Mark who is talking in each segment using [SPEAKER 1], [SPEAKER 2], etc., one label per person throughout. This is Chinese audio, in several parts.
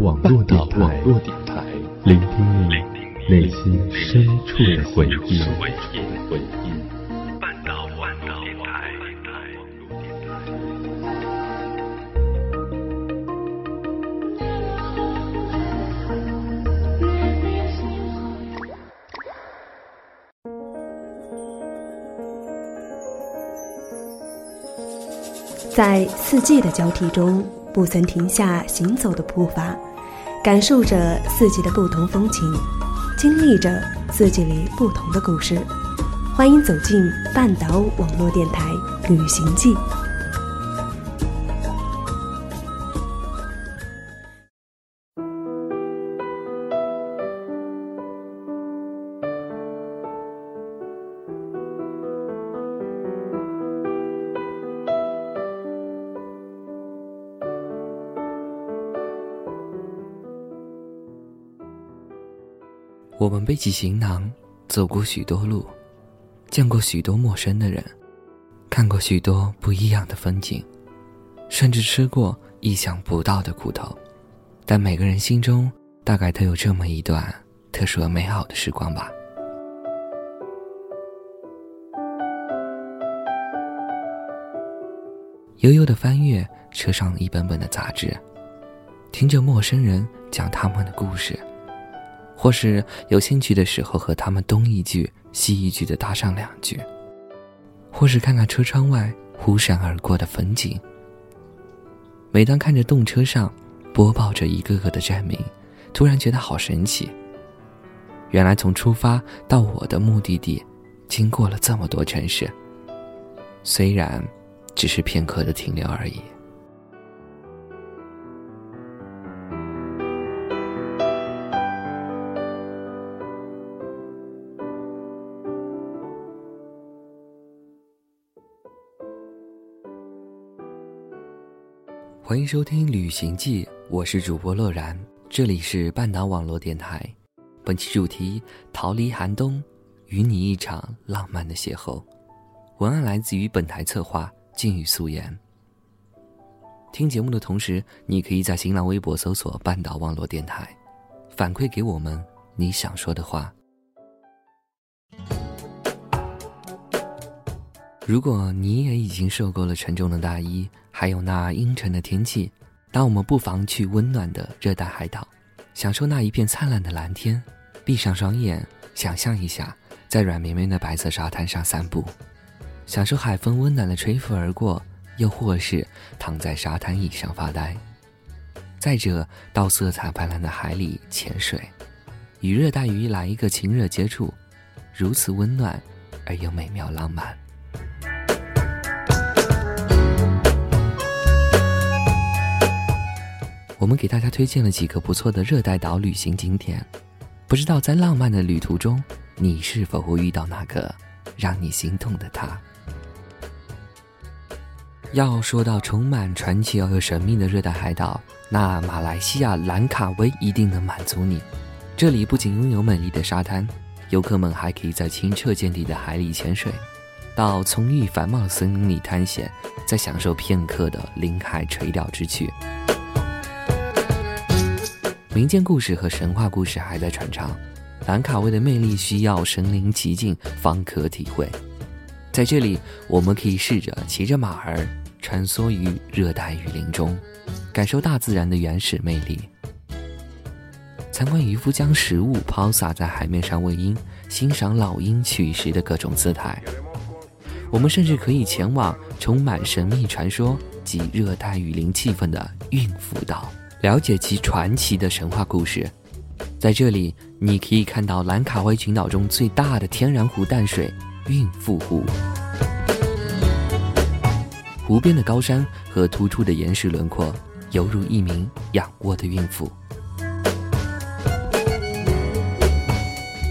[SPEAKER 1] 网络电台，聆听你内心深处的回忆。
[SPEAKER 2] 在四季的交替中，不曾停下行走的步伐，感受着四季的不同风情，经历着四季里不同的故事。欢迎走进半岛网络电台《旅行记》。
[SPEAKER 3] 我们背起行囊，走过许多路，见过许多陌生的人，看过许多不一样的风景，甚至吃过意想不到的苦头。但每个人心中大概都有这么一段特殊而美好的时光吧。悠悠的翻阅车上一本本的杂志，听着陌生人讲他们的故事。或是有兴趣的时候，和他们东一句西一句的搭上两句；或是看看车窗外忽闪而过的风景。每当看着动车上播报着一个个的站名，突然觉得好神奇。原来从出发到我的目的地，经过了这么多城市，虽然只是片刻的停留而已。欢迎收听《旅行记》，我是主播乐然，这里是半岛网络电台。本期主题：逃离寒冬，与你一场浪漫的邂逅。文案来自于本台策划静语素颜。听节目的同时，你可以在新浪微博搜索“半岛网络电台”，反馈给我们你想说的话。如果你也已经受够了沉重的大衣，还有那阴沉的天气，那我们不妨去温暖的热带海岛，享受那一片灿烂的蓝天。闭上双眼，想象一下，在软绵绵的白色沙滩上散步，享受海风温暖的吹拂而过，又或是躺在沙滩椅上发呆。再者，到色彩斑斓的海里潜水，与热带鱼来一个亲热接触，如此温暖而又美妙浪漫。我们给大家推荐了几个不错的热带岛旅行景点，不知道在浪漫的旅途中，你是否会遇到那个让你心动的他？要说到充满传奇而又神秘的热带海岛，那马来西亚兰卡威一定能满足你。这里不仅拥有美丽的沙滩，游客们还可以在清澈见底的海里潜水，到葱郁繁茂的森林里探险，再享受片刻的临海垂钓之趣。民间故事和神话故事还在传唱，兰卡威的魅力需要身临其境方可体会。在这里，我们可以试着骑着马儿穿梭于热带雨林中，感受大自然的原始魅力。参观渔夫将食物抛洒在海面上喂鹰，欣赏老鹰取食的各种姿态。我们甚至可以前往充满神秘传说及热带雨林气氛的孕妇岛。了解其传奇的神话故事，在这里你可以看到兰卡威群岛中最大的天然湖淡水——孕妇湖。湖边的高山和突出的岩石轮廓，犹如一名仰卧的孕妇。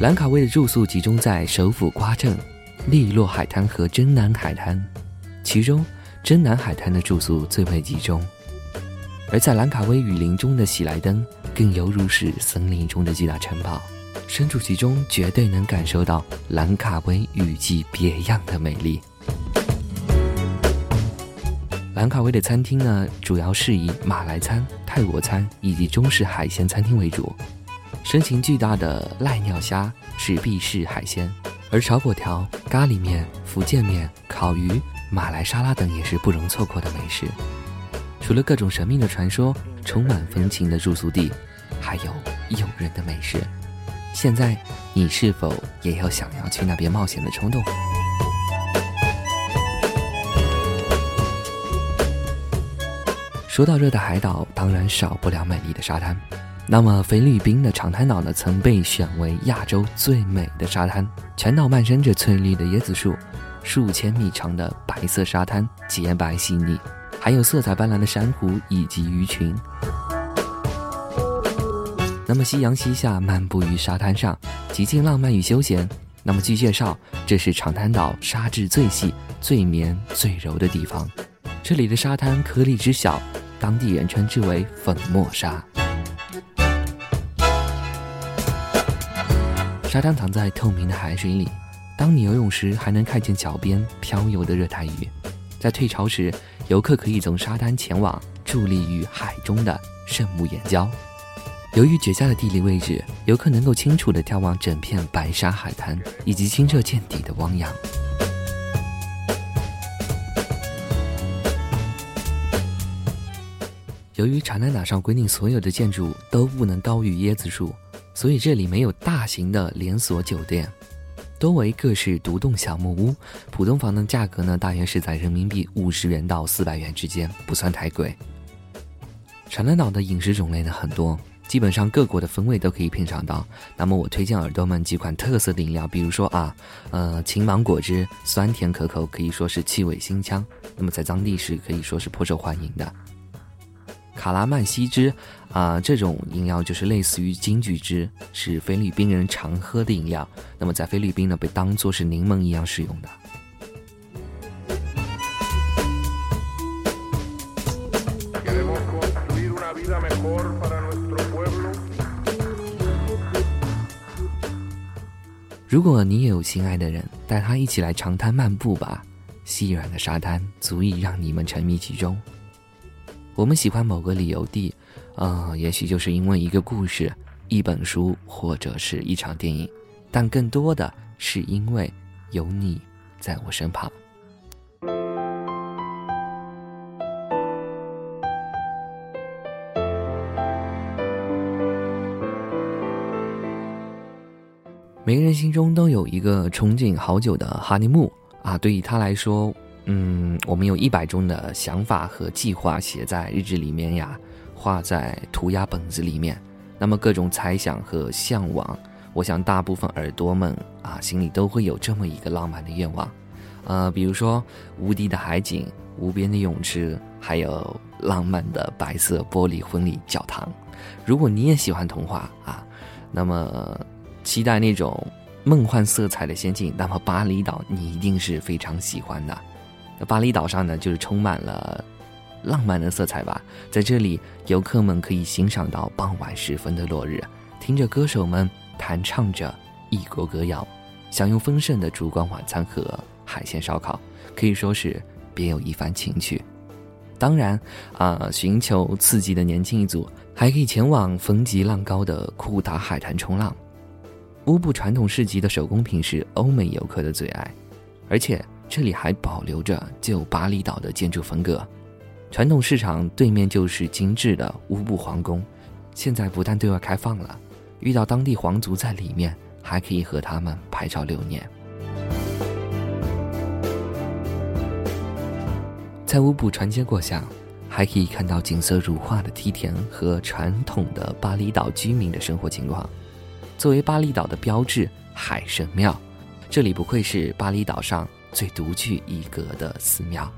[SPEAKER 3] 兰卡威的住宿集中在首府瓜镇、利洛海滩和真南海滩，其中真南海滩的住宿最为集中。而在兰卡威雨林中的喜来登，更犹如是森林中的巨大城堡，身处其中，绝对能感受到兰卡威雨季别样的美丽。兰卡威的餐厅呢，主要是以马来餐、泰国餐以及中式海鲜餐厅为主。身形巨大的濑尿虾是必式海鲜，而炒粿条、咖喱面、福建面、烤鱼、马来沙拉等也是不容错过的美食。除了各种神秘的传说、充满风情的住宿地，还有诱人的美食。现在，你是否也有想要去那边冒险的冲动？说到热带海岛，当然少不了美丽的沙滩。那么，菲律宾的长滩岛呢，曾被选为亚洲最美的沙滩。全岛漫生着翠绿的椰子树，数千米长的白色沙滩，洁白细腻，还有色彩斑斓的珊瑚以及鱼群。那么，夕阳西下，漫步于沙滩上，极尽浪漫与休闲。那么，据介绍，这是长滩岛沙质最细、最绵、最柔的地方。这里的沙滩颗粒之小。当地人称之为粉末沙。沙滩躺在透明的海水里，当你游泳时，还能看见脚边漂游的热带鱼。在退潮时，游客可以从沙滩前往伫立于海中的圣母岩礁。由于绝佳的地理位置，游客能够清楚地眺望整片白沙海滩以及清澈见底的汪洋。由于长滩岛上规定所有的建筑都不能高于椰子树，所以这里没有大型的连锁酒店，多为各式独栋小木屋。普通房的价格呢，大约是在人民币五十元到四百元之间，不算太贵。长滩岛的饮食种类呢很多，基本上各国的风味都可以品尝到。那么我推荐耳朵们几款特色的饮料，比如说啊，呃，青芒果汁，酸甜可口，可以说是气味新香。那么在当地是可以说是颇受欢迎的。卡拉曼西汁，啊，这种饮料就是类似于金桔汁，是菲律宾人常喝的饮料。那么在菲律宾呢，被当做是柠檬一样使用的。如果你也有心爱的人，带他一起来长滩漫步吧，细软的沙滩足以让你们沉迷其中。我们喜欢某个旅游地，啊，也许就是因为一个故事、一本书或者是一场电影，但更多的是因为有你在我身旁。每个人心中都有一个憧憬好久的哈尼木啊，对于他来说。嗯，我们有一百种的想法和计划写在日志里面呀，画在涂鸦本子里面。那么各种猜想和向往，我想大部分耳朵们啊心里都会有这么一个浪漫的愿望，呃，比如说无敌的海景、无边的泳池，还有浪漫的白色玻璃婚礼教堂。如果你也喜欢童话啊，那么期待那种梦幻色彩的仙境，那么巴厘岛你一定是非常喜欢的。那巴厘岛上呢，就是充满了浪漫的色彩吧。在这里，游客们可以欣赏到傍晚时分的落日，听着歌手们弹唱着异国歌谣，享用丰盛的烛光晚餐和海鲜烧烤，可以说是别有一番情趣。当然，啊，寻求刺激的年轻一族还可以前往风急浪高的库达海滩冲浪。乌布传统市集的手工品是欧美游客的最爱，而且。这里还保留着旧巴厘岛的建筑风格，传统市场对面就是精致的乌布皇宫，现在不但对外开放了，遇到当地皇族在里面，还可以和他们拍照留念。在乌布船街过巷，还可以看到景色如画的梯田和传统的巴厘岛居民的生活情况。作为巴厘岛的标志海神庙，这里不愧是巴厘岛上。最独具一格的寺庙，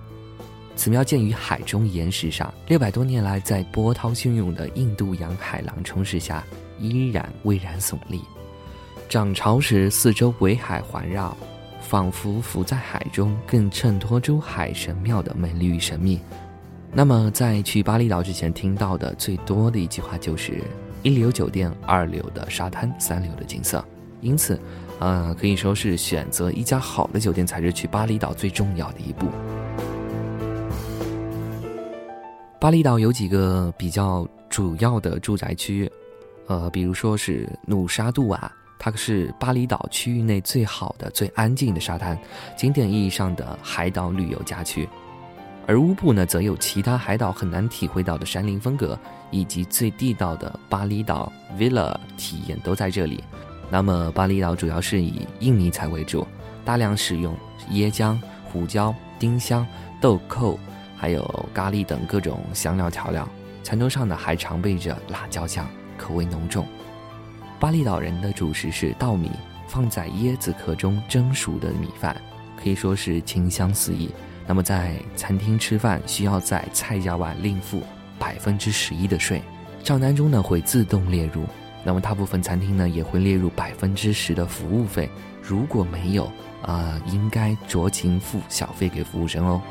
[SPEAKER 3] 此庙建于海中岩石上，六百多年来在波涛汹涌的印度洋海浪冲蚀下，依然巍然耸立。涨潮时，四周围海环绕，仿佛浮在海中，更衬托出海神庙的美丽与神秘。那么，在去巴厘岛之前听到的最多的一句话就是“一流酒店，二流的沙滩，三流的景色”。因此。啊，可以说是选择一家好的酒店才是去巴厘岛最重要的一步。巴厘岛有几个比较主要的住宅区，呃，比如说是努沙杜瓦，它是巴厘岛区域内最好的、最安静的沙滩，经典意义上的海岛旅游家区。而乌布呢，则有其他海岛很难体会到的山林风格，以及最地道的巴厘岛 villa 体验都在这里。那么，巴厘岛主要是以印尼菜为主，大量使用椰浆、胡椒、丁香、豆蔻。还有咖喱等各种香料调料，餐桌上呢还常备着辣椒酱，口味浓重。巴厘岛人的主食是稻米放在椰子壳中蒸熟的米饭，可以说是清香四溢。那么在餐厅吃饭需要在菜价外另付百分之十一的税，账单中呢会自动列入。那么大部分餐厅呢也会列入百分之十的服务费，如果没有，呃，应该酌情付小费给服务生哦。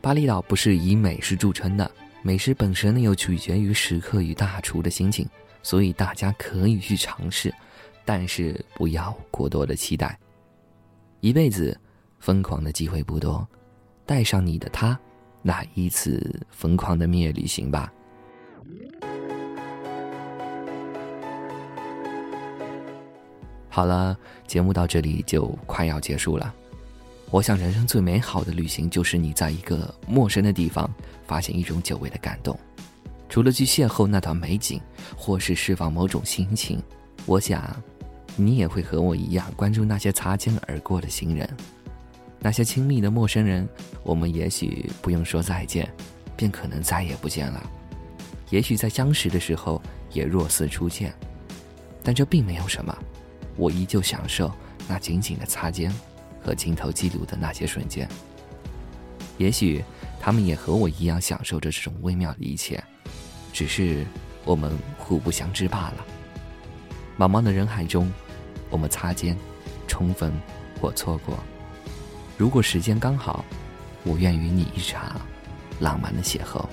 [SPEAKER 3] 巴厘岛不是以美食著称的，美食本身呢又取决于食客与大厨的心情，所以大家可以去尝试，但是不要过多的期待。一辈子疯狂的机会不多，带上你的他，来一次疯狂的蜜月旅行吧。好了，节目到这里就快要结束了。我想，人生最美好的旅行，就是你在一个陌生的地方，发现一种久违的感动。除了去邂逅那段美景，或是释放某种心情，我想，你也会和我一样关注那些擦肩而过的行人，那些亲密的陌生人。我们也许不用说再见，便可能再也不见了；也许在相识的时候也若似初见，但这并没有什么。我依旧享受那紧紧的擦肩。和镜头记录的那些瞬间，也许他们也和我一样享受着这种微妙的一切，只是我们互不相知罢了。茫茫的人海中，我们擦肩、重逢或错过。如果时间刚好，我愿与你一场浪漫的邂逅。